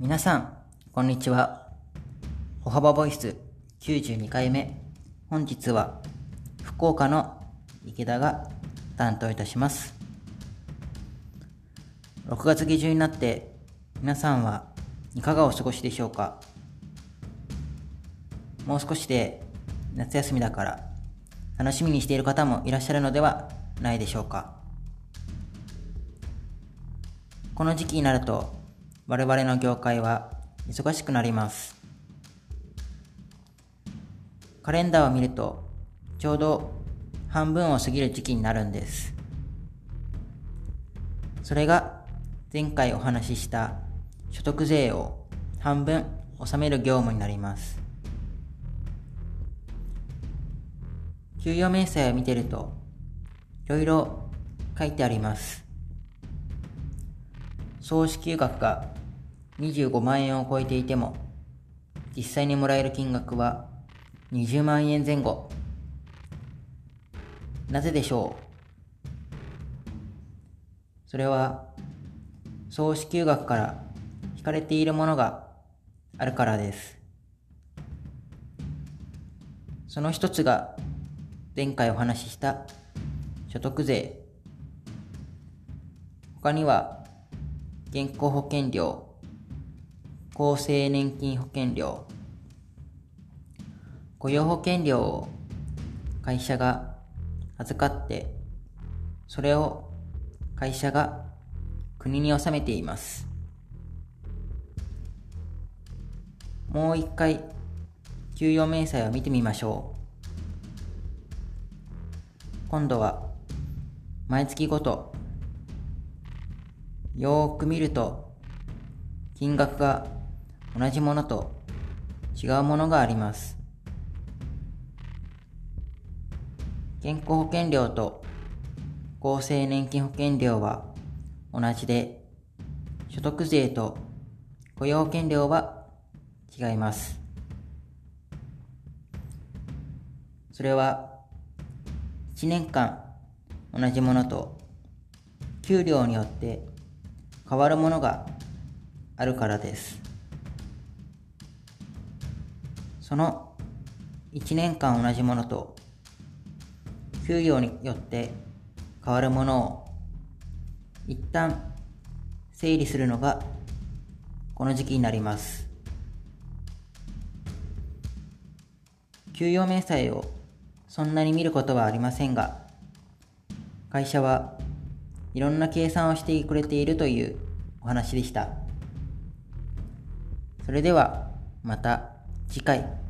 皆さん、こんにちは。歩幅ボイス92回目。本日は福岡の池田が担当いたします。6月下旬になって皆さんはいかがお過ごしでしょうか？もう少しで夏休みだから楽しみにしている方もいらっしゃるのではないでしょうか？この時期になると我々の業界は忙しくなります。カレンダーを見るとちょうど半分を過ぎる時期になるんです。それが前回お話しした所得税を半分納める業務になります。給与明細を見てるといろいろ書いてあります。総支給額が25万円を超えていても実際にもらえる金額は20万円前後。なぜでしょう？それは総支給額から引かれているものがあるからです。その一つが前回お話しした所得税。他には健康保険料厚生年金保険料。雇用保険料を会社が預かってそれを会社が国に納めています。もう一回給与明細を見てみましょう。今度は毎月ごとよーく見ると金額が同じものと違うものがあります。健康保険料と厚生年金保険料は同じで所得税と雇用保険料は違います。それは1年間同じものと給料によって変わるものがあるからです。その1年間同じものと給与によって変わるものを一旦整理するのがこの時期になります。給与明細をそんなに見ることはありませんが会社はいろんな計算をしてくれているというお話でした。それではまた。次回。